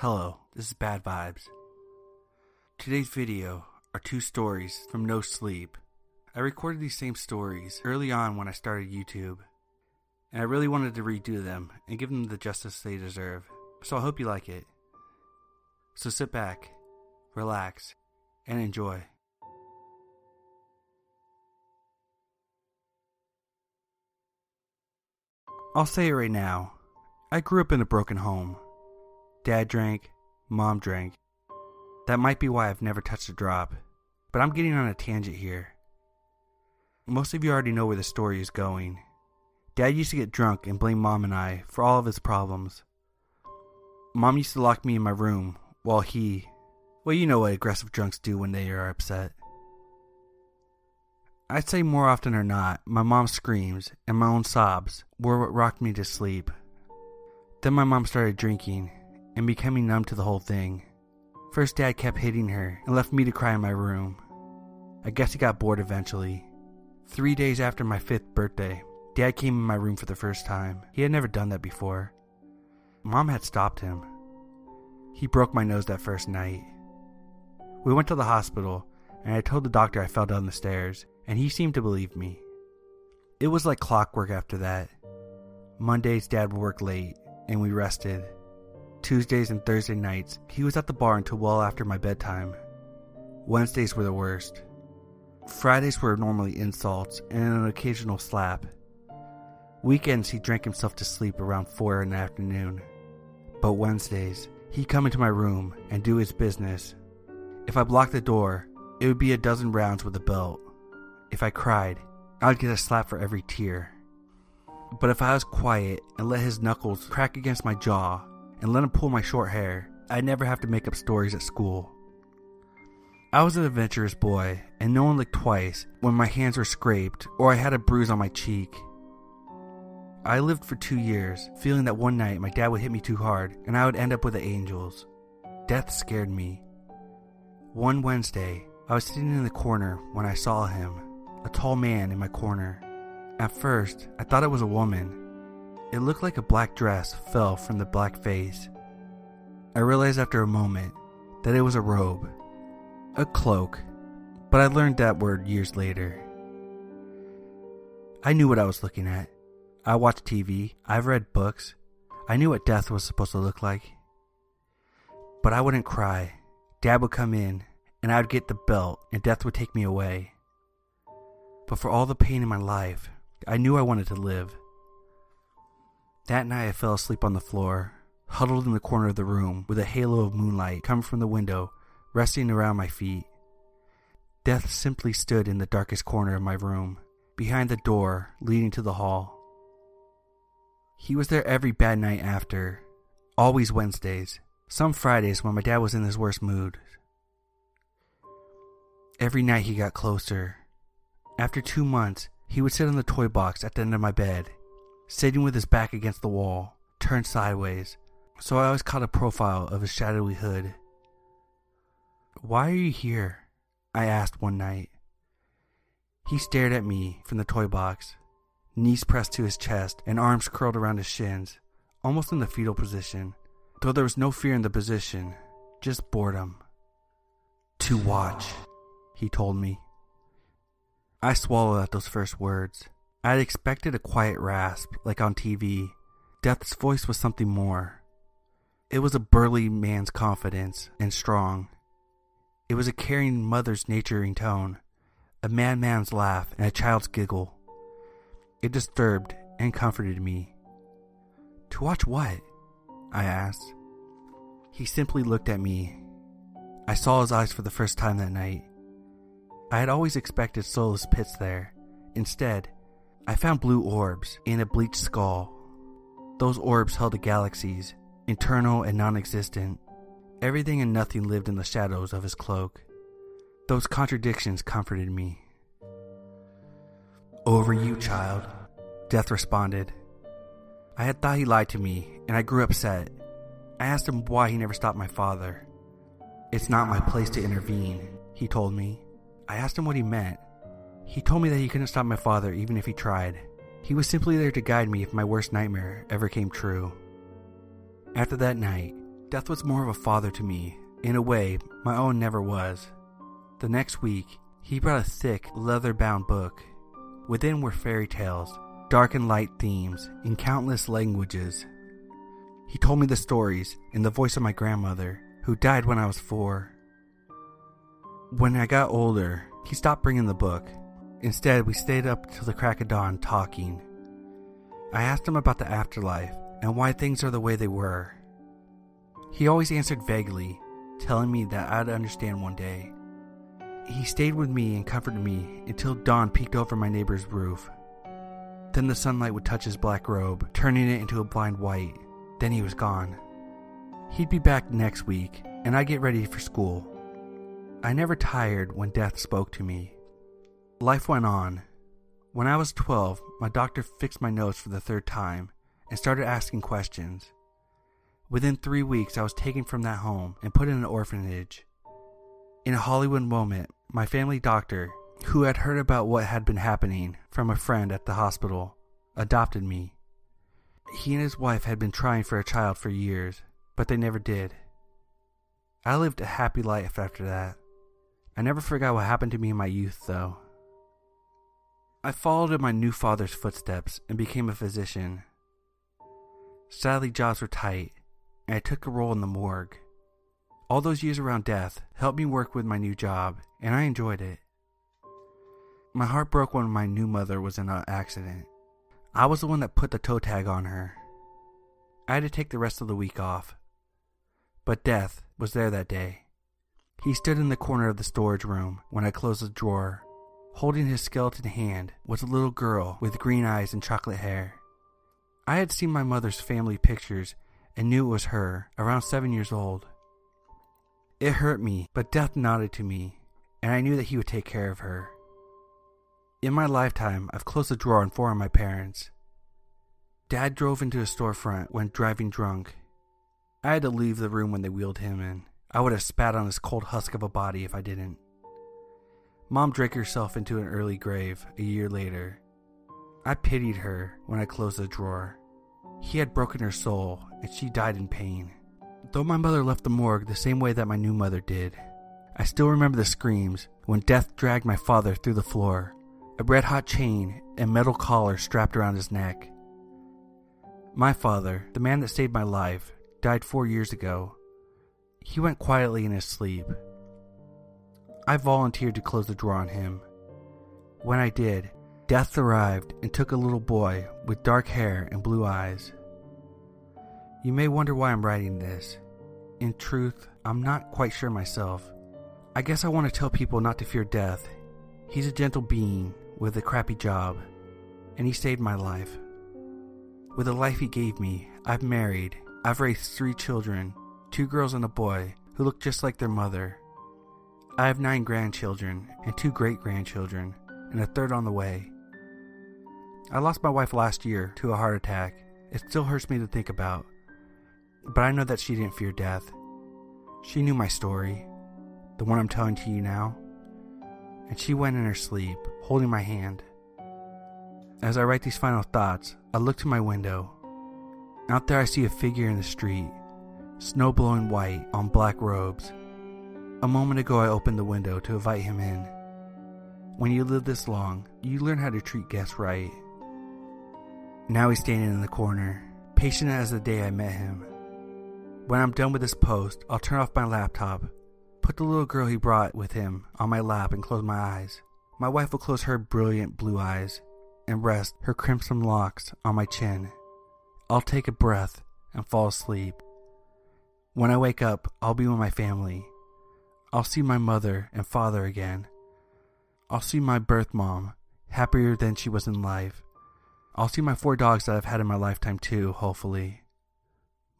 Hello, this is Bad Vibes. Today's video are two stories from No Sleep. I recorded these same stories early on when I started YouTube, and I really wanted to redo them and give them the justice they deserve. So I hope you like it. So sit back, relax, and enjoy. I'll say it right now. I grew up in a broken home. Dad drank, mom drank. That might be why I've never touched a drop. But I'm getting on a tangent here. Most of you already know where the story is going. Dad used to get drunk and blame mom and I for all of his problems. Mom used to lock me in my room while he, well, you know what aggressive drunks do when they are upset. I'd say more often or not, my mom's screams and my own sobs were what rocked me to sleep. Then my mom started drinking and becoming numb to the whole thing. First, dad kept hitting her and left me to cry in my room. I guess he got bored eventually. Three days after my fifth birthday, dad came in my room for the first time. He had never done that before. Mom had stopped him. He broke my nose that first night. We went to the hospital, and I told the doctor I fell down the stairs and he seemed to believe me. It was like clockwork after that. Mondays, Dad would work late, and we rested. Tuesdays and Thursday nights, he was at the bar until well after my bedtime. Wednesdays were the worst. Fridays were normally insults and an occasional slap. Weekends, he drank himself to sleep around 4 in the afternoon. But Wednesdays, he'd come into my room and do his business. If I blocked the door, it would be a dozen rounds with a belt. If I cried, I'd get a slap for every tear. But if I was quiet and let his knuckles crack against my jaw and let him pull my short hair, I'd never have to make up stories at school. I was an adventurous boy, and no one licked twice when my hands were scraped or I had a bruise on my cheek. I lived for two years, feeling that one night my dad would hit me too hard and I would end up with the angels. Death scared me. One Wednesday, I was sitting in the corner when I saw him a tall man in my corner. At first, I thought it was a woman. It looked like a black dress fell from the black face. I realized after a moment that it was a robe, a cloak, but I learned that word years later. I knew what I was looking at. I watched TV, I've read books, I knew what death was supposed to look like. But I wouldn't cry. Dad would come in, and I would get the belt, and death would take me away. But for all the pain in my life, I knew I wanted to live. That night I fell asleep on the floor, huddled in the corner of the room with a halo of moonlight coming from the window, resting around my feet. Death simply stood in the darkest corner of my room, behind the door leading to the hall. He was there every bad night after, always Wednesdays, some Fridays when my dad was in his worst mood. Every night he got closer, after two months, he would sit on the toy box at the end of my bed, sitting with his back against the wall, turned sideways, so I always caught a profile of his shadowy hood. Why are you here? I asked one night. He stared at me from the toy box, knees pressed to his chest and arms curled around his shins, almost in the fetal position, though there was no fear in the position, just boredom. To watch, he told me. I swallowed at those first words. I had expected a quiet rasp, like on TV. Death's voice was something more. It was a burly man's confidence and strong. It was a caring mother's nurturing tone, a madman's laugh, and a child's giggle. It disturbed and comforted me. To watch what? I asked. He simply looked at me. I saw his eyes for the first time that night. I had always expected soulless pits there. Instead, I found blue orbs in a bleached skull. Those orbs held the galaxies, internal and non existent. Everything and nothing lived in the shadows of his cloak. Those contradictions comforted me. Over you, child, Death responded. I had thought he lied to me, and I grew upset. I asked him why he never stopped my father. It's not my place to intervene, he told me. I asked him what he meant. He told me that he couldn't stop my father even if he tried. He was simply there to guide me if my worst nightmare ever came true. After that night, Death was more of a father to me. In a way, my own never was. The next week, he brought a thick, leather bound book. Within were fairy tales, dark and light themes, in countless languages. He told me the stories in the voice of my grandmother, who died when I was four. When I got older, he stopped bringing the book. Instead, we stayed up till the crack of dawn talking. I asked him about the afterlife and why things are the way they were. He always answered vaguely, telling me that I'd understand one day. He stayed with me and comforted me until dawn peeked over my neighbor's roof. Then the sunlight would touch his black robe, turning it into a blind white. Then he was gone. He'd be back next week, and I'd get ready for school. I never tired when death spoke to me. Life went on. When I was 12, my doctor fixed my nose for the third time and started asking questions. Within three weeks, I was taken from that home and put in an orphanage. In a Hollywood moment, my family doctor, who had heard about what had been happening from a friend at the hospital, adopted me. He and his wife had been trying for a child for years, but they never did. I lived a happy life after that. I never forgot what happened to me in my youth, though. I followed in my new father's footsteps and became a physician. Sadly, jobs were tight, and I took a role in the morgue. All those years around death helped me work with my new job, and I enjoyed it. My heart broke when my new mother was in an accident. I was the one that put the toe tag on her. I had to take the rest of the week off. But death was there that day. He stood in the corner of the storage room when I closed the drawer. Holding his skeleton hand was a little girl with green eyes and chocolate hair. I had seen my mother's family pictures and knew it was her, around seven years old. It hurt me, but Death nodded to me, and I knew that he would take care of her. In my lifetime, I've closed the drawer on four of my parents. Dad drove into a storefront when driving drunk. I had to leave the room when they wheeled him in. I would have spat on his cold husk of a body if I didn't. Mom drank herself into an early grave a year later. I pitied her when I closed the drawer. He had broken her soul, and she died in pain. Though my mother left the morgue the same way that my new mother did, I still remember the screams when death dragged my father through the floor, a red hot chain and metal collar strapped around his neck. My father, the man that saved my life, died four years ago. He went quietly in his sleep. I volunteered to close the drawer on him. When I did, death arrived and took a little boy with dark hair and blue eyes. You may wonder why I'm writing this. In truth, I'm not quite sure myself. I guess I want to tell people not to fear death. He's a gentle being with a crappy job, and he saved my life. With the life he gave me, I've married, I've raised three children two girls and a boy who look just like their mother. I have nine grandchildren and two great grandchildren, and a third on the way. I lost my wife last year to a heart attack. It still hurts me to think about but I know that she didn't fear death. She knew my story, the one I'm telling to you now, and she went in her sleep, holding my hand. As I write these final thoughts, I look to my window. Out there, I see a figure in the street, snow blowing white on black robes. A moment ago, I opened the window to invite him in. When you live this long, you learn how to treat guests right. Now he's standing in the corner, patient as the day I met him. When I'm done with this post, I'll turn off my laptop, put the little girl he brought with him on my lap, and close my eyes. My wife will close her brilliant blue eyes and rest her crimson locks on my chin. I'll take a breath and fall asleep. When I wake up, I'll be with my family. I'll see my mother and father again. I'll see my birth mom, happier than she was in life. I'll see my four dogs that I've had in my lifetime too, hopefully.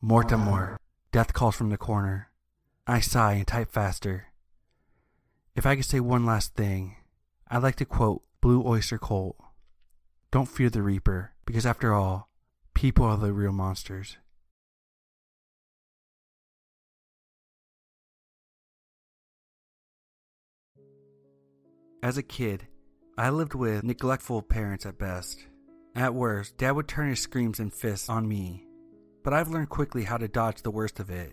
Mortimer. Death calls from the corner. I sigh and type faster. If I could say one last thing, I'd like to quote Blue Oyster Cult. Don't fear the Reaper, because after all, people are the real monsters. As a kid, I lived with neglectful parents at best. At worst, Dad would turn his screams and fists on me but I've learned quickly how to dodge the worst of it.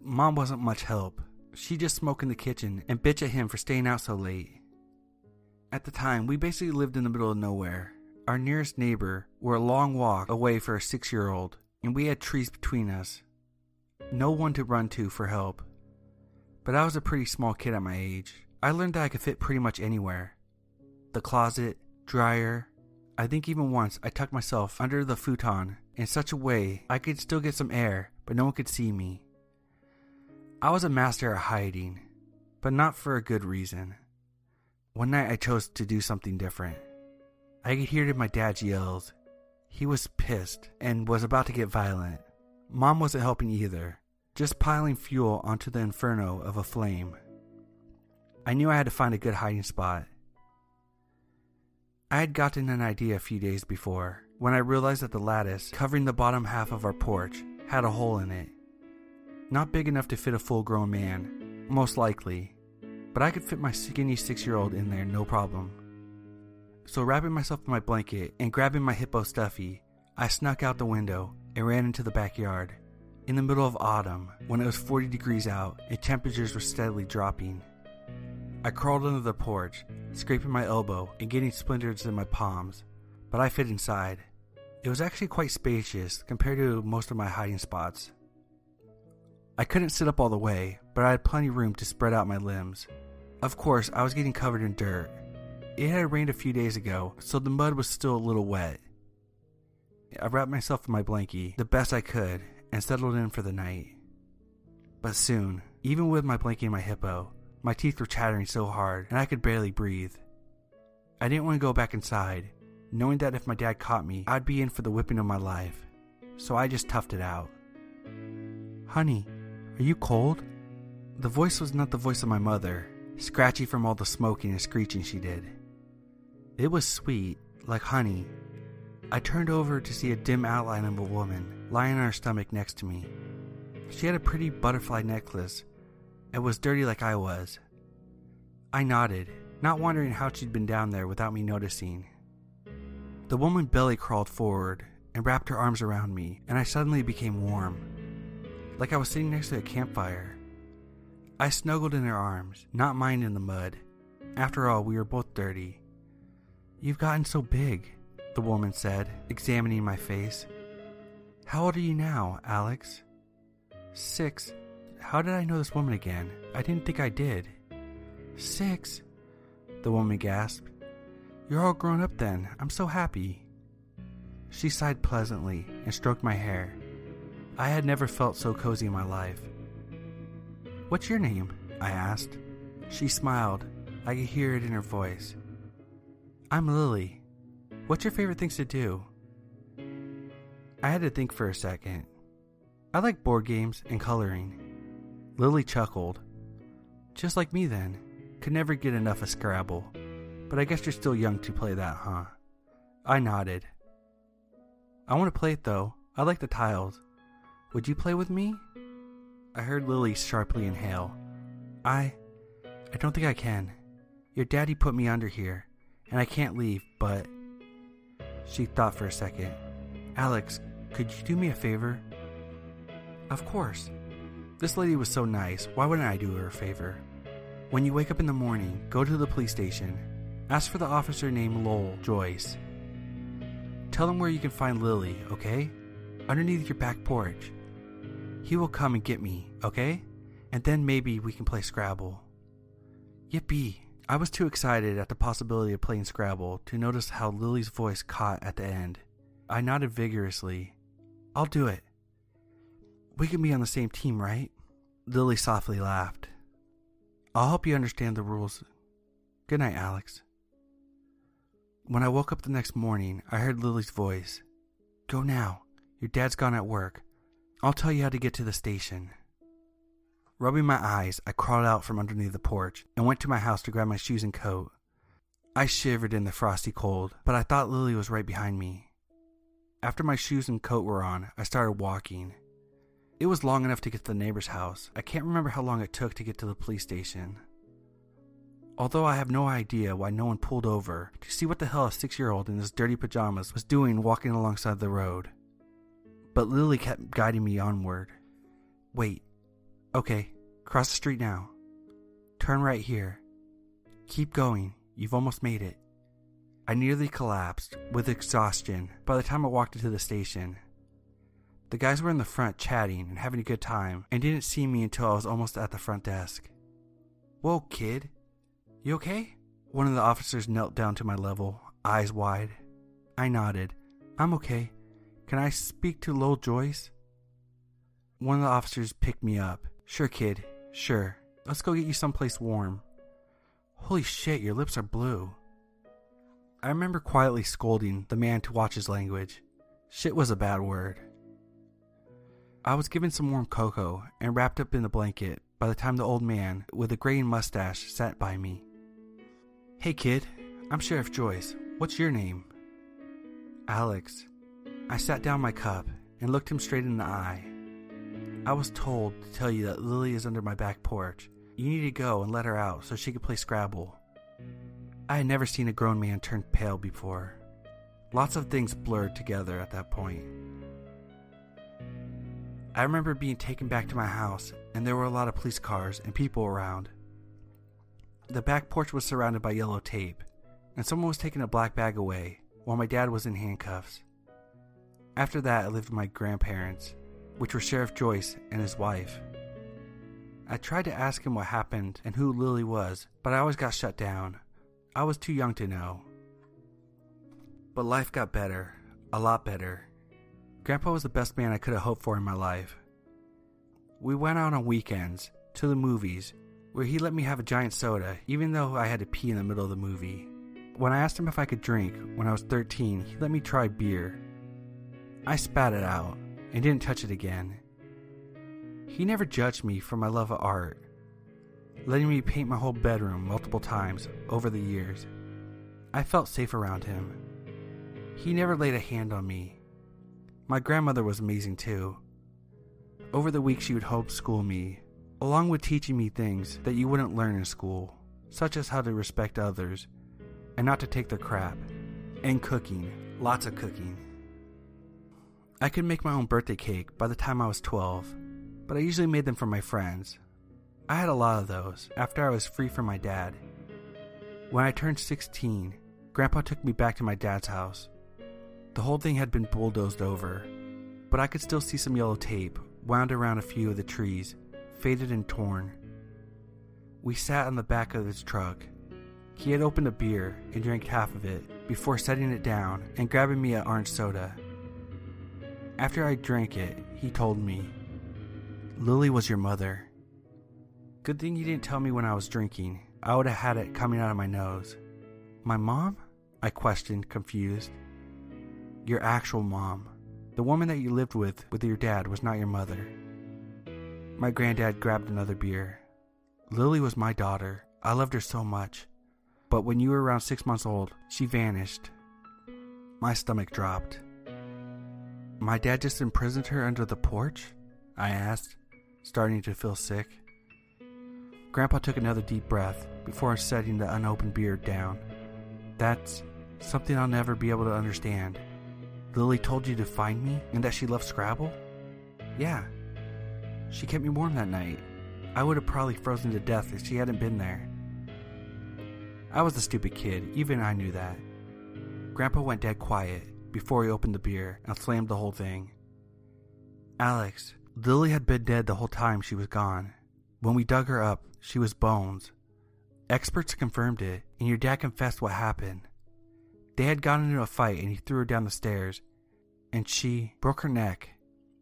mom wasn't much help. She just smoked in the kitchen and bitch at him for staying out so late. At the time, we basically lived in the middle of nowhere. Our nearest neighbor were a long walk away for a six year old, and we had trees between us. No one to run to for help. But I was a pretty small kid at my age. I learned that I could fit pretty much anywhere the closet, dryer. I think even once I tucked myself under the futon in such a way I could still get some air, but no one could see me. I was a master at hiding, but not for a good reason. One night I chose to do something different. I could hear my dad's yells. He was pissed and was about to get violent. Mom wasn't helping either, just piling fuel onto the inferno of a flame. I knew I had to find a good hiding spot. I had gotten an idea a few days before when I realized that the lattice covering the bottom half of our porch had a hole in it. Not big enough to fit a full grown man, most likely, but I could fit my skinny six year old in there no problem. So, wrapping myself in my blanket and grabbing my hippo stuffy, I snuck out the window and ran into the backyard. In the middle of autumn, when it was 40 degrees out and temperatures were steadily dropping, I crawled under the porch, scraping my elbow and getting splinters in my palms, but I fit inside. It was actually quite spacious compared to most of my hiding spots. I couldn't sit up all the way, but I had plenty of room to spread out my limbs. Of course, I was getting covered in dirt. It had rained a few days ago, so the mud was still a little wet. I wrapped myself in my blankie the best I could and settled in for the night. But soon, even with my blankie and my hippo, my teeth were chattering so hard and I could barely breathe. I didn't want to go back inside, knowing that if my dad caught me, I'd be in for the whipping of my life. So I just toughed it out. Honey, are you cold? The voice was not the voice of my mother, scratchy from all the smoking and screeching she did. It was sweet, like honey. I turned over to see a dim outline of a woman lying on her stomach next to me. She had a pretty butterfly necklace and was dirty like I was. I nodded, not wondering how she'd been down there without me noticing. The woman belly crawled forward and wrapped her arms around me, and I suddenly became warm, like I was sitting next to a campfire. I snuggled in her arms, not mine in the mud. After all, we were both dirty. You've gotten so big, the woman said, examining my face. How old are you now, Alex? Six. How did I know this woman again? I didn't think I did. Six? The woman gasped. You're all grown up then. I'm so happy. She sighed pleasantly and stroked my hair. I had never felt so cozy in my life. What's your name? I asked. She smiled. I could hear it in her voice. I'm Lily. What's your favorite things to do? I had to think for a second. I like board games and coloring. Lily chuckled. Just like me then. Could never get enough of Scrabble. But I guess you're still young to play that, huh? I nodded. I want to play it though. I like the tiles. Would you play with me? I heard Lily sharply inhale. I. I don't think I can. Your daddy put me under here, and I can't leave, but. She thought for a second. Alex, could you do me a favor? Of course. This lady was so nice, why wouldn't I do her a favor? When you wake up in the morning, go to the police station. Ask for the officer named Lowell Joyce. Tell him where you can find Lily, okay? Underneath your back porch. He will come and get me, okay? And then maybe we can play Scrabble. Yippee! I was too excited at the possibility of playing Scrabble to notice how Lily's voice caught at the end. I nodded vigorously. I'll do it. We can be on the same team, right? Lily softly laughed. I'll help you understand the rules. Good night, Alex. When I woke up the next morning, I heard Lily's voice. Go now. Your dad's gone at work. I'll tell you how to get to the station. Rubbing my eyes, I crawled out from underneath the porch and went to my house to grab my shoes and coat. I shivered in the frosty cold, but I thought Lily was right behind me. After my shoes and coat were on, I started walking. It was long enough to get to the neighbor's house. I can't remember how long it took to get to the police station. Although I have no idea why no one pulled over to see what the hell a six year old in his dirty pajamas was doing walking alongside the road. But Lily kept guiding me onward. Wait, Okay, cross the street now. Turn right here. Keep going, you've almost made it. I nearly collapsed with exhaustion by the time I walked into the station. The guys were in the front chatting and having a good time and didn't see me until I was almost at the front desk. Whoa, kid. You okay? One of the officers knelt down to my level, eyes wide. I nodded. I'm okay. Can I speak to Lowell Joyce? One of the officers picked me up. Sure, kid. Sure. Let's go get you someplace warm. Holy shit, your lips are blue. I remember quietly scolding the man to watch his language. Shit was a bad word. I was given some warm cocoa and wrapped up in a blanket by the time the old man with a graying mustache sat by me. Hey kid, I'm Sheriff Joyce. What's your name? Alex. I sat down my cup and looked him straight in the eye. I was told to tell you that Lily is under my back porch. You need to go and let her out so she can play Scrabble. I had never seen a grown man turn pale before. Lots of things blurred together at that point. I remember being taken back to my house, and there were a lot of police cars and people around. The back porch was surrounded by yellow tape, and someone was taking a black bag away while my dad was in handcuffs. After that, I lived with my grandparents, which were Sheriff Joyce and his wife. I tried to ask him what happened and who Lily was, but I always got shut down. I was too young to know. But life got better, a lot better. Grandpa was the best man I could have hoped for in my life. We went out on weekends, to the movies, where he let me have a giant soda, even though I had to pee in the middle of the movie. When I asked him if I could drink when I was 13, he let me try beer. I spat it out and didn't touch it again. He never judged me for my love of art, letting me paint my whole bedroom multiple times over the years. I felt safe around him. He never laid a hand on me my grandmother was amazing too. Over the week, she would homeschool me, along with teaching me things that you wouldn't learn in school, such as how to respect others and not to take their crap, and cooking, lots of cooking. I could make my own birthday cake by the time I was 12, but I usually made them for my friends. I had a lot of those after I was free from my dad. When I turned 16, Grandpa took me back to my dad's house the whole thing had been bulldozed over, but I could still see some yellow tape wound around a few of the trees, faded and torn. We sat on the back of his truck. He had opened a beer and drank half of it before setting it down and grabbing me an orange soda. After I drank it, he told me, Lily was your mother. Good thing you didn't tell me when I was drinking. I would have had it coming out of my nose. My mom? I questioned, confused. Your actual mom. The woman that you lived with with your dad was not your mother. My granddad grabbed another beer. Lily was my daughter. I loved her so much. But when you were around six months old, she vanished. My stomach dropped. My dad just imprisoned her under the porch? I asked, starting to feel sick. Grandpa took another deep breath before setting the unopened beer down. That's something I'll never be able to understand. Lily told you to find me and that she loved Scrabble? Yeah. She kept me warm that night. I would have probably frozen to death if she hadn't been there. I was a stupid kid, even I knew that. Grandpa went dead quiet before he opened the beer and slammed the whole thing. Alex, Lily had been dead the whole time she was gone. When we dug her up, she was bones. Experts confirmed it, and your dad confessed what happened. They had gotten into a fight and he threw her down the stairs, and she broke her neck.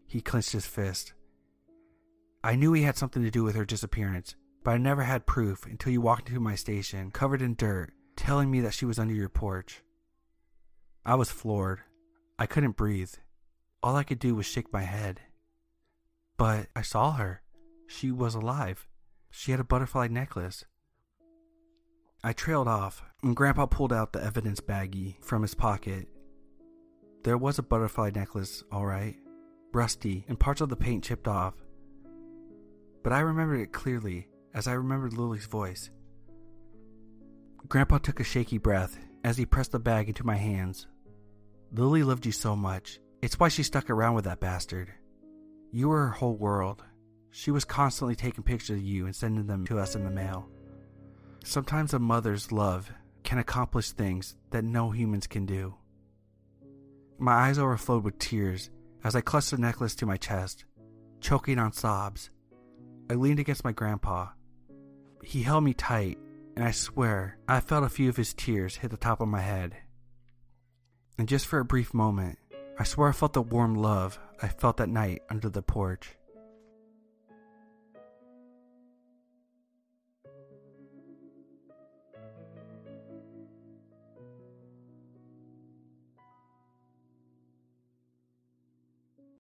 He clenched his fist. I knew he had something to do with her disappearance, but I never had proof until you walked into my station, covered in dirt, telling me that she was under your porch. I was floored. I couldn't breathe. All I could do was shake my head. But I saw her. She was alive. She had a butterfly necklace. I trailed off, and Grandpa pulled out the evidence baggie from his pocket. There was a butterfly necklace, all right, rusty and parts of the paint chipped off. But I remembered it clearly as I remembered Lily's voice. Grandpa took a shaky breath as he pressed the bag into my hands. Lily loved you so much. It's why she stuck around with that bastard. You were her whole world. She was constantly taking pictures of you and sending them to us in the mail. Sometimes a mother's love can accomplish things that no humans can do. My eyes overflowed with tears as I clutched the necklace to my chest, choking on sobs. I leaned against my grandpa. He held me tight, and I swear I felt a few of his tears hit the top of my head. And just for a brief moment, I swear I felt the warm love I felt that night under the porch.